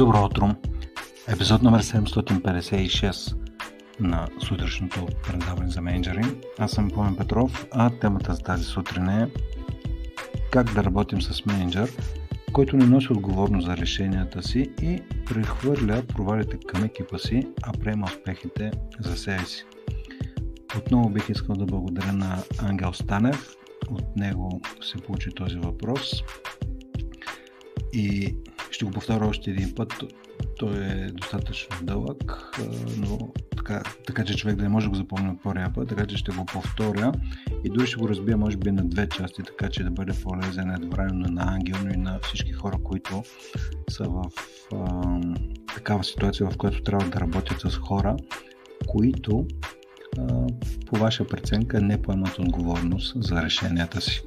Добро утро! Епизод номер 756 на сутрешното предаване за менеджери. Аз съм Пламен Петров, а темата за тази сутрин е как да работим с менеджер, който не носи отговорност за решенията си и прехвърля провалите към екипа си, а приема успехите за себе си. Отново бих искал да благодаря на Ангел Станев. От него се получи този въпрос. И ще го повторя още един път. Той е достатъчно дълъг, но така, така че човек да не може да го запомни от първия път, така че ще го повторя и дори ще го разбия може би на две части, така че да бъде полезен едновременно на Ангел, но и на всички хора, които са в а, такава ситуация, в която трябва да работят с хора, които а, по ваша преценка не поемат отговорност за решенията си.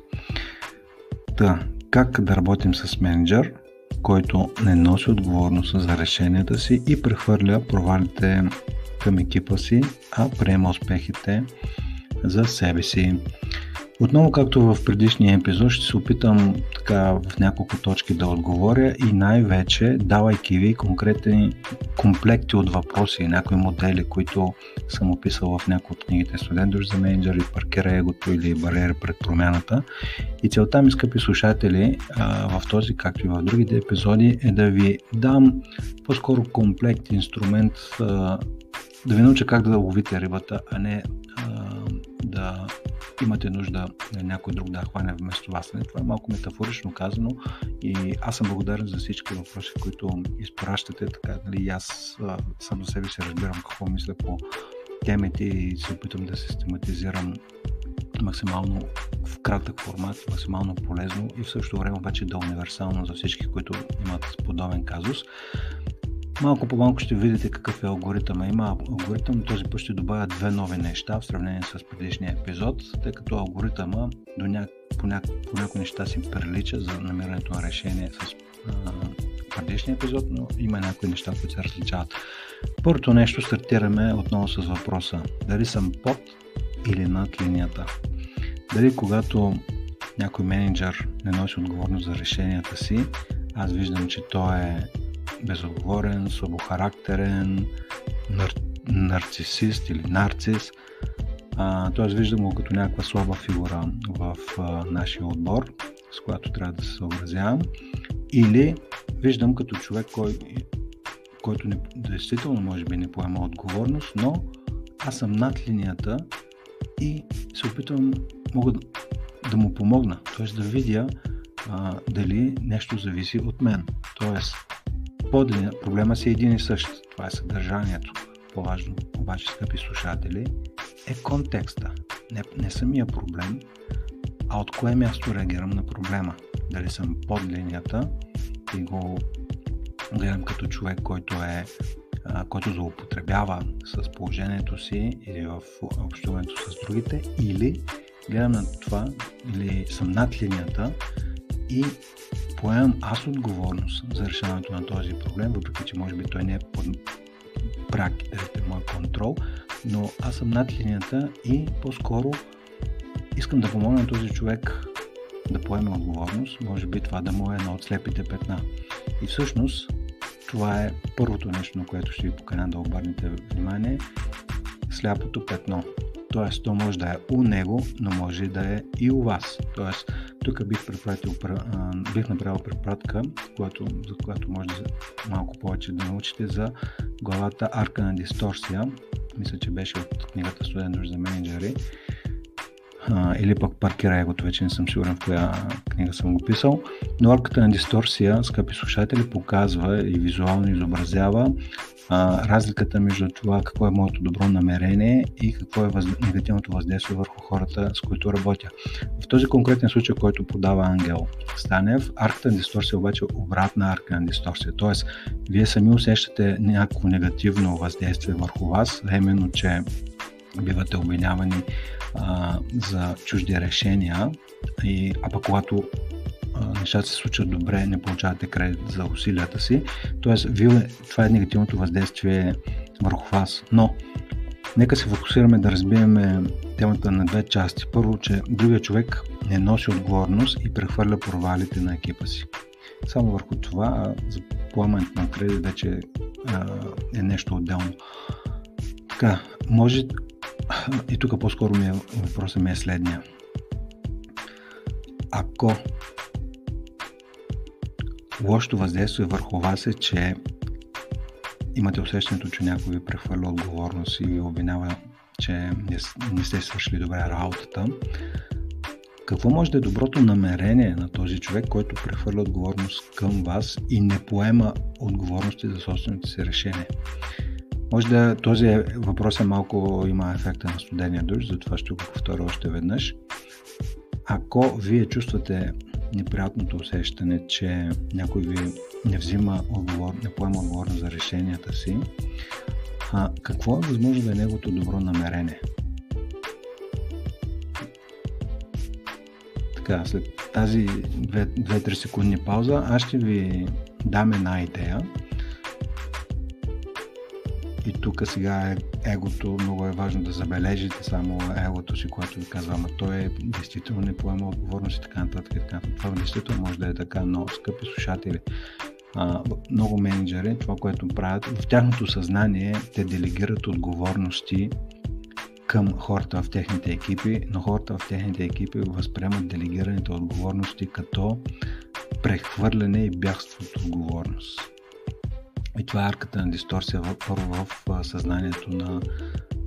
Та, как да работим с менеджер, който не носи отговорност за решенията си и прехвърля провалите към екипа си, а приема успехите за себе си. Отново, както в предишния епизод, ще се опитам така в няколко точки да отговоря и най-вече давайки ви конкретни комплекти от въпроси, някои модели, които съм описал в някои от книгите Студент за менеджери, Паркера егото или Бариера пред промяната. И целта ми, скъпи слушатели, в този, както и в другите епизоди, е да ви дам по-скоро комплект, инструмент, да ви науча как да ловите рибата, а не да имате нужда някой друг да хване вместо вас. Това е малко метафорично казано и аз съм благодарен за всички въпроси, които изпращате, така нали, и аз сам до себе си разбирам какво мисля по темите и се опитвам да систематизирам максимално в кратък формат, максимално полезно и в същото време обаче да е универсално за всички, които имат подобен казус. Малко по малко ще видите какъв е алгоритъм. Има алгоритъм, този път ще добавя две нови неща в сравнение с предишния епизод, тъй като алгоритъма до ня... по, ня... по някои неща си прилича за намирането на решение с а, предишния епизод, но има някои неща, които се различават. Първото нещо стартираме отново с въпроса дали съм под или над линията. Дали когато някой менеджер не носи отговорност за решенията си, аз виждам, че той е безотговорен, слабохарактерен, нар... нарцисист или нарцис. Т.е. виждам го като някаква слаба фигура в а, нашия отбор, с която трябва да се съобразявам. Или виждам като човек, кой, който не, действително може би не поема отговорност, но аз съм над линията и се опитвам, мога да, да му помогна, т.е. да видя а, дали нещо зависи от мен. Тоест, подлина, проблема си е един и същ. Това е съдържанието. По-важно, обаче, скъпи слушатели, е контекста. Не, не самия проблем, а от кое място реагирам на проблема. Дали съм под линията и го гледам като човек, който е който злоупотребява с положението си или в общуването с другите, или гледам на това, или съм над линията и поемам аз отговорност за решаването на този проблем, въпреки че може би той не е под прак, е мой контрол, но аз съм над линията и по-скоро искам да помогна на този човек да поеме отговорност, може би това да му е едно от слепите петна. И всъщност това е първото нещо, на което ще ви поканя да обърнете внимание. Сляпото петно. Тоест, то може да е у него, но може да е и у вас. Тоест, тук бих, бих направил препратка, която, за която може да малко повече да научите за главата Арка на дисторсия. Мисля, че беше от книгата Студент за менеджери. или пък паркира егото, вече не съм сигурен в коя книга съм го писал. Но арката на дисторсия, скъпи слушатели, показва и визуално изобразява а, разликата между това какво е моето добро намерение и какво е въз... негативното въздействие върху хората, с които работя. В този конкретен случай, който подава Ангел Станев, арката на дисторсия обаче е обратна арка на дисторсия. Тоест, вие сами усещате някакво негативно въздействие върху вас, а именно, че бивате обвинявани а, за чужди решения, и, а пък когато нещата се случват добре, не получавате кредит за усилията си. Тоест, вие, това е негативното въздействие върху вас. Но, нека се фокусираме да разбиеме темата на две части. Първо, че другия човек не носи отговорност и прехвърля провалите на екипа си. само върху това, за поемането на кредит вече е нещо отделно. Така, може и тук по-скоро ми е, въпросът ми е следния. Ако лошото въздействие върху вас е, че имате усещането, че някой ви прехвърля отговорност и ви обвинява, че не, не сте свършили добре работата, какво може да е доброто намерение на този човек, който прехвърля отговорност към вас и не поема отговорности за собствените си решения? Може да този въпрос е малко има ефекта на студения душ, затова ще го повторя още веднъж. Ако вие чувствате неприятното усещане, че някой ви не взима отговор, не поема отговорност за решенията си, а какво е възможно да е неговото добро намерение? Така, след тази 2-3 секундни пауза, аз ще ви дам една идея. И тук сега е егото, много е важно да забележите само егото си, което ви казва, ама той е действително не поема отговорност и така нататък. И така. Това действително може да е така, но скъпи слушатели, много менеджери, това, което правят, в тяхното съзнание те делегират отговорности към хората в техните екипи, но хората в техните екипи възприемат делегираните отговорности като прехвърляне и бягство от отговорност. И това е арката на дисторсия първо в, съзнанието на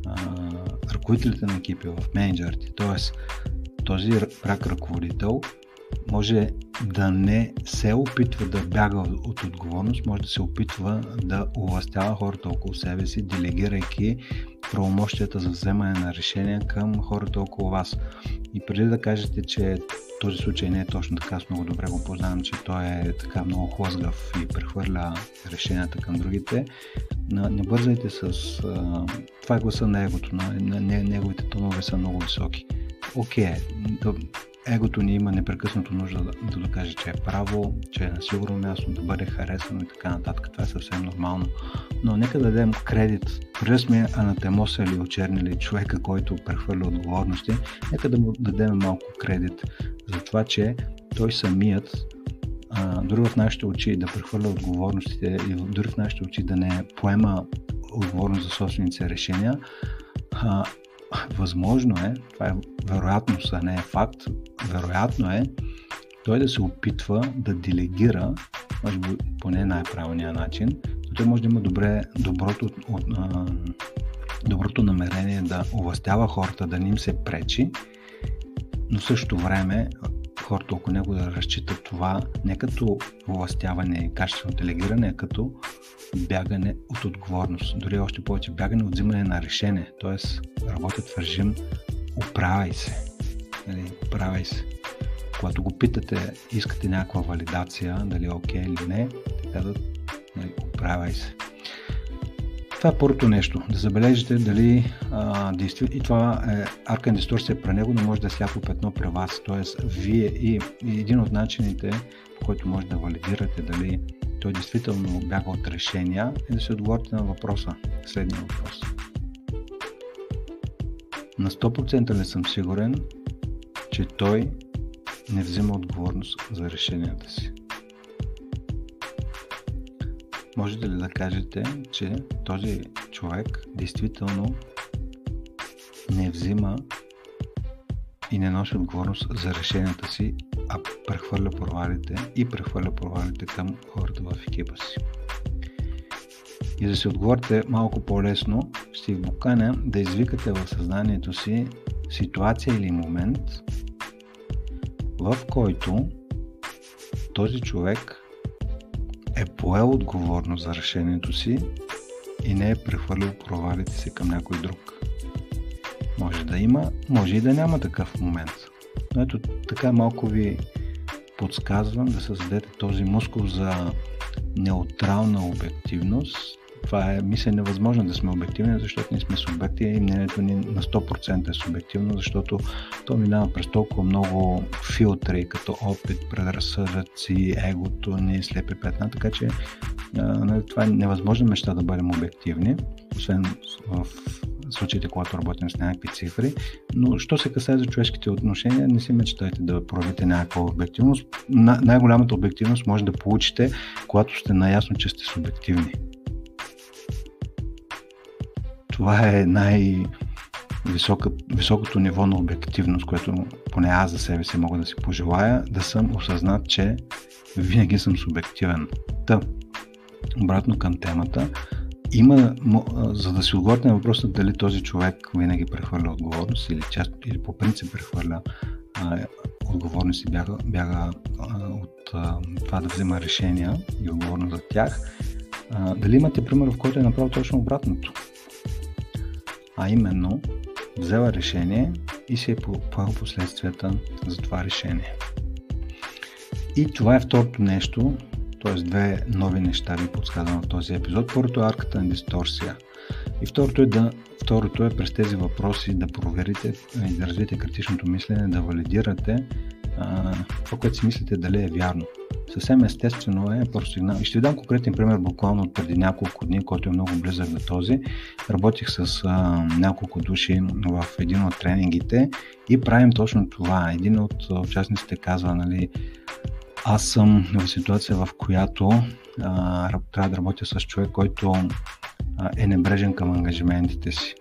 а, ръководителите на екипи, в менеджерите. Тоест, този прак ръководител може да не се опитва да бяга от отговорност, може да се опитва да овластява хората около себе си, делегирайки правомощията за вземане на решения към хората около вас. И преди да кажете, че този случай не е точно така, аз много добре го познавам, че той е така много хлъзгав и прехвърля решенията към другите. Не бързайте с... Това е гласа на егото, на, неговите тонове са много високи. Окей, okay, егото ни има непрекъснато нужда да, да докаже, че е право, че е на сигурно място, да бъде харесано и така нататък. Това е съвсем нормално. Но нека да дадем кредит. Преди сме анатемосали, очернили човека, който прехвърля отговорности, нека да му дадем малко кредит за това, че той самият а, дори в нашите очи да прехвърля отговорностите и дори в нашите очи да не поема отговорност за собствените решения, а, възможно е, това е вероятност, а не е факт, вероятно е той да се опитва да делегира, може би поне най-правилния начин, но той може да има добре, доброто, доброто намерение да овластява хората, да не им се пречи, но в същото време хората около него да разчитат това не като властяване и качествено делегиране, а като бягане от отговорност. Дори още повече бягане от взимане на решение. т.е. работят в режим оправяй се. Нали, оправяй се. Когато го питате, искате някаква валидация, дали е окей okay или не, те казват, нали, оправяй се. Това е първото нещо. Да забележите дали а, действително, и това е арка на дисторсия при него, но може да е сляпо петно при вас. Тоест, вие и, и един от начините, по който може да валидирате дали той действително бяга от решения, е да се отговорите на въпроса, следния въпрос. На 100% не съм сигурен, че той не взима отговорност за решенията си. Можете ли да кажете, че този човек действително не взима и не носи отговорност за решенията си, а прехвърля провалите и прехвърля провалите към хората в екипа си. И да се отговорите малко по-лесно, ще ви поканя да извикате в съзнанието си ситуация или момент, в който този човек е поел отговорност за решението си и не е прехвърлил провалите си към някой друг. Може да има, може и да няма такъв момент. Но ето така малко ви подсказвам да създадете този мускул за неутрална обективност. Това е, мисля, невъзможно да сме обективни, защото ние сме субекти и мнението ни на 100% е субективно, защото то минава през толкова много филтри, като опит, предразсъдъци, егото ни, слепи петна, така че нали, това е невъзможно неща да бъдем обективни, освен в случаите, когато работим с някакви цифри, но що се касае за човешките отношения, не си мечтайте да проявите някаква обективност. най-голямата обективност може да получите, когато сте наясно, че сте субективни. Това е най- висока, високото ниво на обективност, което поне аз за себе си мога да си пожелая, да съм осъзнат, че винаги съм субективен. Та, обратно към темата, има, за да си отговорите на въпроса дали този човек винаги прехвърля отговорност или, част, или по принцип прехвърля отговорност и бяга, бяга от това да взема решения и отговорност за тях, дали имате пример, в който е направил точно обратното? А именно, взела решение и си е поел последствията за това решение. И това е второто нещо, т.е. две нови неща ви подсказвам в този епизод. Първото е арката на дисторсия. И второто е, да, второто е през тези въпроси да проверите и да развиете критичното мислене, да валидирате това, което си мислите дали е вярно. Съвсем естествено е просто сигнал. И ще ви дам конкретен пример буквално от преди няколко дни, който е много близък до този. Работих с а, няколко души в един от тренингите и правим точно това. Един от участниците казва, нали, аз съм в ситуация, в която а, трябва да работя с човек, който а, е небрежен към ангажиментите си.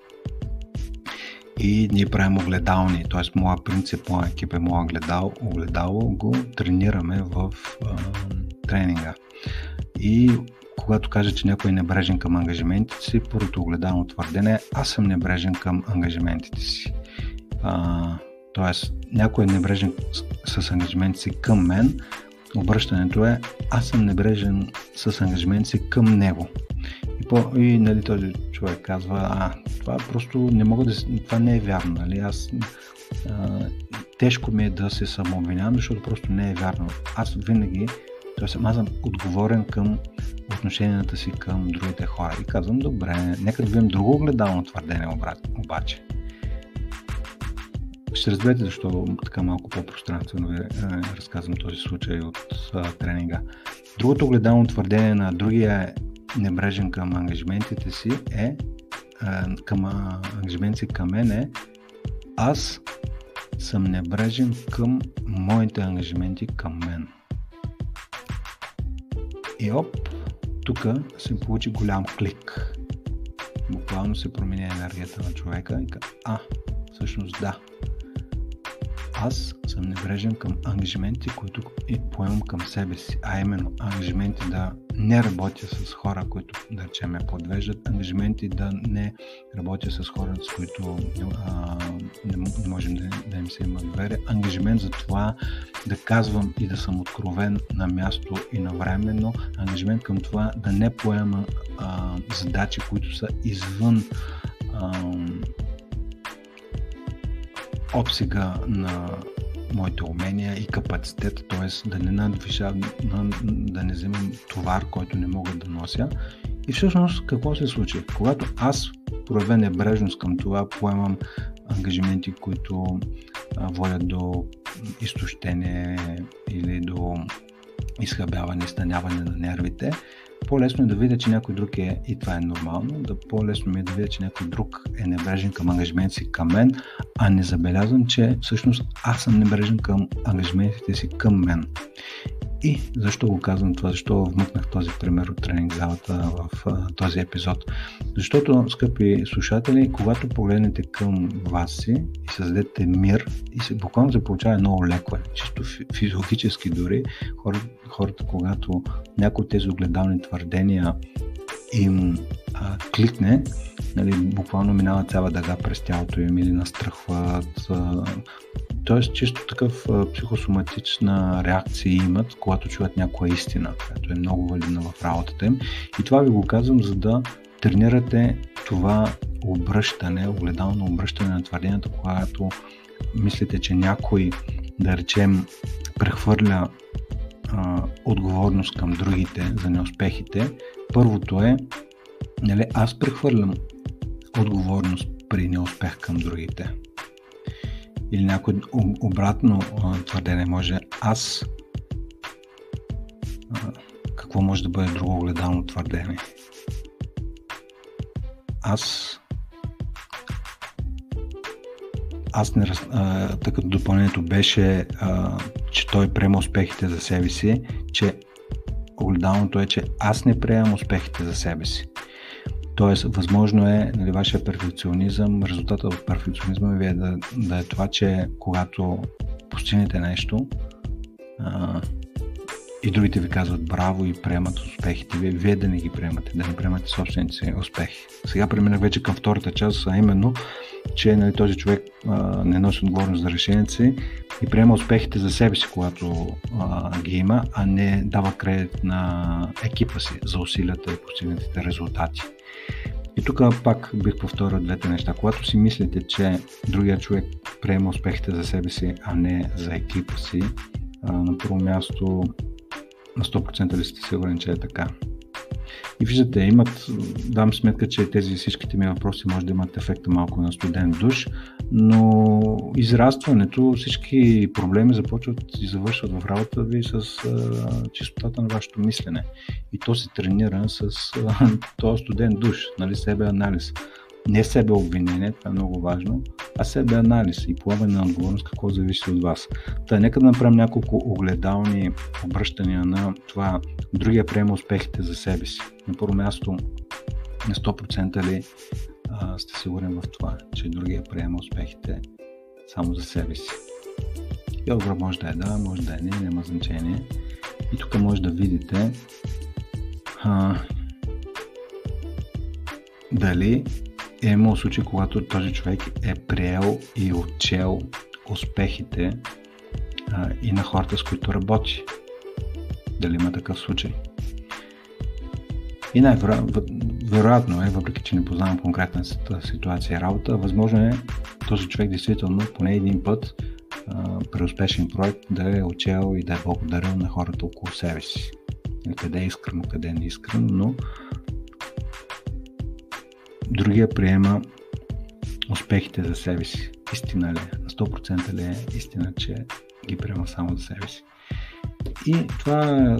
И ние правим огледални, т.е. моя принцип, моя екип е моя огледал, огледало, го тренираме в а, тренинга. И когато кажа, че някой е небрежен към ангажиментите си, първото огледално твърдение е аз съм небрежен към ангажиментите си. А, тоест, някой е небрежен с, с ангажиментите си към мен, обръщането е аз съм небрежен с ангажимент си към него. И, нали, този човек казва, а, това просто не мога да, това не е вярно, нали, аз а, тежко ми е да се самообвинявам, защото просто не е вярно. Аз винаги, т.е. аз отговорен към отношенията си към другите хора. И казвам, добре, нека да видим друго огледално твърдение обаче. Ще разберете защо така малко по-пространствено ви е, разказвам този случай от а, тренинга. Другото гледално твърдение на другия небрежен към ангажиментите си е а, към ангажиментите към мен е аз съм небрежен към моите ангажименти към мен. И оп, тук се получи голям клик. Буквално се промени енергията на човека и каза, а, всъщност да, аз съм небрежен към ангажименти, които поемам към себе си, а именно ангажименти да не работя с хора, които да речем ме подвеждат, ангажименти да не работя с хора, с които а, не, не можем да, да им се има доверие, ангажимент за това да казвам и да съм откровен на място и на времено, ангажимент към това да не поема а, задачи, които са извън а, обсега на моите умения и капацитет, т.е. да не надвишавам, да не вземам товар, който не мога да нося. И всъщност какво се случи? Когато аз проявя небрежност към това, поемам ангажименти, които водят до изтощение или до изхъбяване, станяване на нервите, по-лесно е да видя, че някой друг е, и това е нормално, да по-лесно ми е да видя, че някой друг е небрежен към ангажимент си към мен, а не забелязвам, че всъщност аз съм небрежен към ангажиментите си към мен. И защо го казвам това? Защо вмъкнах този пример от тренинг залата в този епизод? Защото, скъпи слушатели, когато погледнете към вас си и създадете мир и се буквално се получава много леко, чисто физиологически дори, хората, хората когато някои от тези огледални твърдения им а, кликне, нали, буквално минава цяла дъга през тялото им или настръхват, а, Тоест, чисто такъв психосоматична реакция имат, когато чуват някоя истина, която е много валидна в работата им. И това ви го казвам, за да тренирате това обръщане, огледално обръщане на твърденията, когато мислите, че някой, да речем, прехвърля а, отговорност към другите за неуспехите. Първото е, нали, аз прехвърлям отговорност при неуспех към другите или някой обратно твърдение може аз какво може да бъде друго огледално твърдение? Аз аз не, тъй като допълнението беше, а, че той приема успехите за себе си, че огледалното е, че аз не приемам успехите за себе си. Тоест, възможно е нали, вашия перфекционизъм, резултатът от перфекционизма ви е да, да е това, че когато постигнете нещо а, и другите ви казват браво и приемат успехите ви, вие да не ги приемате, да не приемате собствените си успехи. Сега преминах вече към втората част, а именно, че нали, този човек а, не носи отговорност за решението си и приема успехите за себе си, когато а, ги има, а не дава кредит на екипа си за усилията и постигнатите резултати. И тук пак бих повторил двете неща. Когато си мислите, че другия човек приема успехите за себе си, а не за екипа си, на първо място на 100% ли сте сигурен, че е така? И виждате, имат, дам сметка, че тези всичките ми въпроси може да имат ефекта малко на студен душ, но израстването, всички проблеми започват и завършват в работа ви с а, чистотата на вашето мислене. И то се тренира с този студен душ, нали, себе анализ не себе обвинение, това е много важно, а себе анализ и поемане на отговорност какво зависи от вас. Та, нека да направим няколко огледални обръщания на това другия приема успехите за себе си. На първо място, на 100% ли а, сте сигурен в това, че другия приема успехите само за себе си. И отговор може да е да, може да е не, няма значение. И тук може да видите а, дали е имал случай, когато този човек е приел и отчел успехите а, и на хората, с които работи. Дали има такъв случай? И най-вероятно е, въпреки че не познавам конкретната ситуация и работа, възможно е този човек действително поне един път а, при успешен проект да е учел и да е благодарил на хората около себе си. Къде е искрено, къде е искрено, но другия приема успехите за себе си. Истина ли е? На 100% ли е истина, че ги приема само за себе си? И това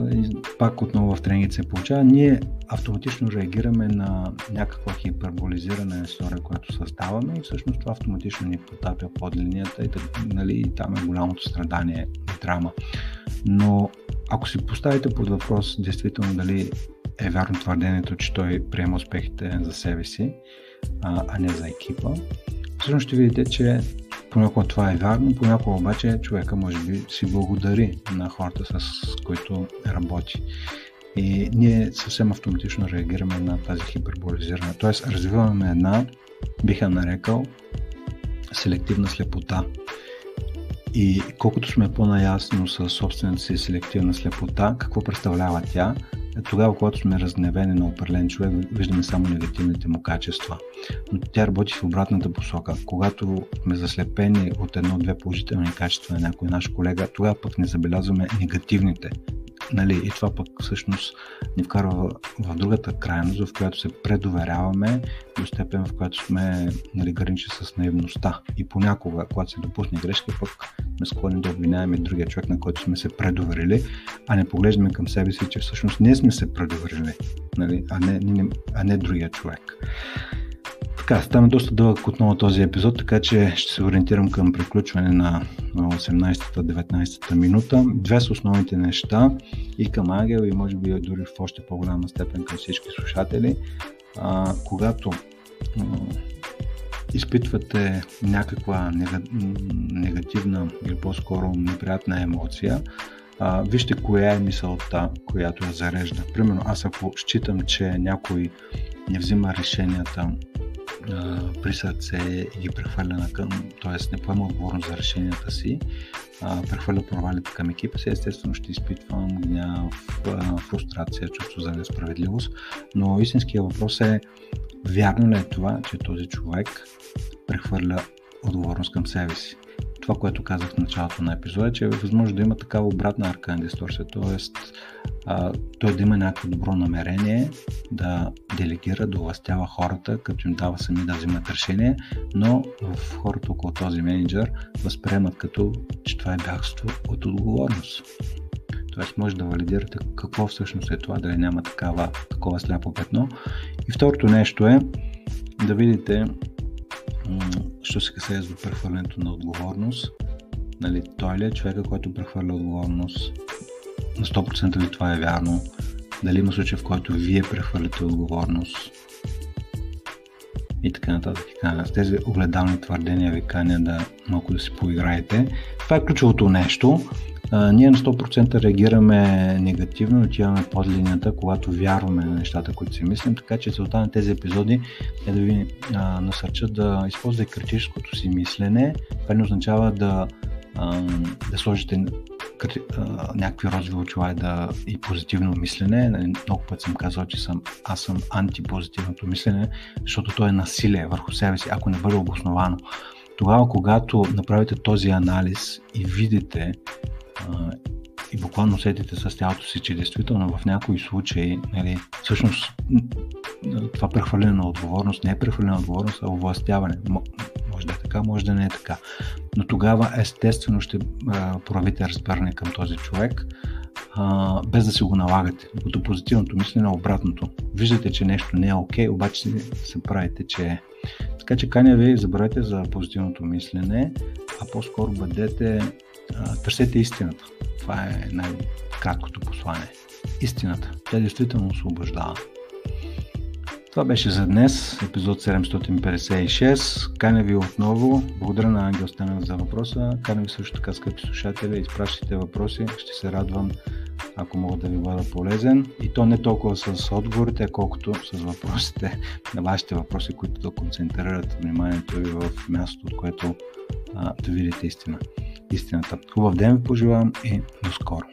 пак отново в тренингите се получава. Ние автоматично реагираме на някаква хиперболизирана история, която създаваме и всъщност това автоматично ни потапя под линията и нали, там е голямото страдание и драма. Но ако си поставите под въпрос действително дали е вярно твърдението, че той приема успехите за себе си, а, а не за екипа. Всъщност ще видите, че понякога това е вярно, понякога обаче човека може би си благодари на хората, с които работи. И ние съвсем автоматично реагираме на тази хиперболизиране. Тоест, развиваме една, биха нарекал, селективна слепота. И колкото сме по-наясно с собствената си селективна слепота, какво представлява тя, тогава, когато сме разгневени на определен човек, виждаме само негативните му качества. Но тя работи в обратната посока. Когато сме заслепени от едно-две положителни качества на някой наш колега, тогава пък не забелязваме негативните Нали, и това пък всъщност ни вкарва в другата крайност, в която се предоверяваме до степен, в която сме нали, граничи с наивността. И понякога, когато се допусне грешка, пък сме склонни да обвиняваме другия човек, на който сме се предоверили, а не поглеждаме към себе си, че всъщност ние сме се предоверили, нали, а, не, а не другия човек. Така, стана доста дълъг отново този епизод, така че ще се ориентирам към приключване на 18-19 минута. Две са основните неща и към Ангел и може би дори в още по-голяма степен към всички слушатели. А, когато изпитвате някаква негативна или по-скоро неприятна емоция, а, вижте коя е мисълта, която я зарежда. Примерно, аз ако считам, че някой не взима решенията при сърце и ги прехвърля на към, т.е. не поема отговорност за решенията си, а, прехвърля провалите към екипа си, естествено ще изпитвам гняв, фрустрация, чувство за несправедливост, но истинския въпрос е вярно ли е това, че този човек прехвърля отговорност към себе си това, което казах в началото на епизода, че е възможно да има такава обратна арка дисторсия, т.е. той да има някакво добро намерение да делегира, да властява хората, като им дава сами да взимат решение, но в хората около този менеджер възприемат като, че това е бягство от отговорност. Тоест може да валидирате какво всъщност е това, дали няма такава, такова сляпо петно. И второто нещо е да видите що се касае за прехвърлянето на отговорност, нали, той ли е човека, който прехвърля отговорност? На 100% ли това е вярно? Дали има случай, в който вие прехвърляте отговорност? И така нататък. С тези огледални твърдения ви каня да малко да си поиграете. Това е ключовото нещо. А, ние на 100% реагираме негативно, отиваме под линията, когато вярваме на нещата, които си мислим, така че целта на тези епизоди е да ви а, насърчат да използвате критическото си мислене. Това не означава да, а, да сложите някакви розови очила да, и позитивно мислене. Нали, много път съм казал, че съм, аз съм антипозитивното мислене, защото то е насилие върху себе си, ако не бъде обосновано. Тогава, когато направите този анализ и видите и буквално усетите с тялото си, че действително в някои случаи, нали, всъщност това прехвърляне на отговорност не е прехвърляне отговорност, а овластяване. Може да е така, може да не е така. Но тогава естествено ще проявите разбиране към този човек, без да си го налагате. Докато позитивното мислене е обратното. Виждате, че нещо не е окей, okay, обаче се правите, че е. Така че каня ви, забравете за позитивното мислене, а по-скоро бъдете търсете истината. Това е най-краткото послание. Истината. Тя действително освобождава. Това беше за днес, епизод 756. Каня ви отново. Благодаря на Ангел Станев за въпроса. Каня ви също така, скъпи слушатели, изпращайте въпроси. Ще се радвам, ако мога да ви бъда полезен. И то не толкова с отговорите, колкото с въпросите на вашите въпроси, които да концентрират вниманието ви в мястото, от което а, да видите истина истината. Хубав ден ви пожелавам и до скоро!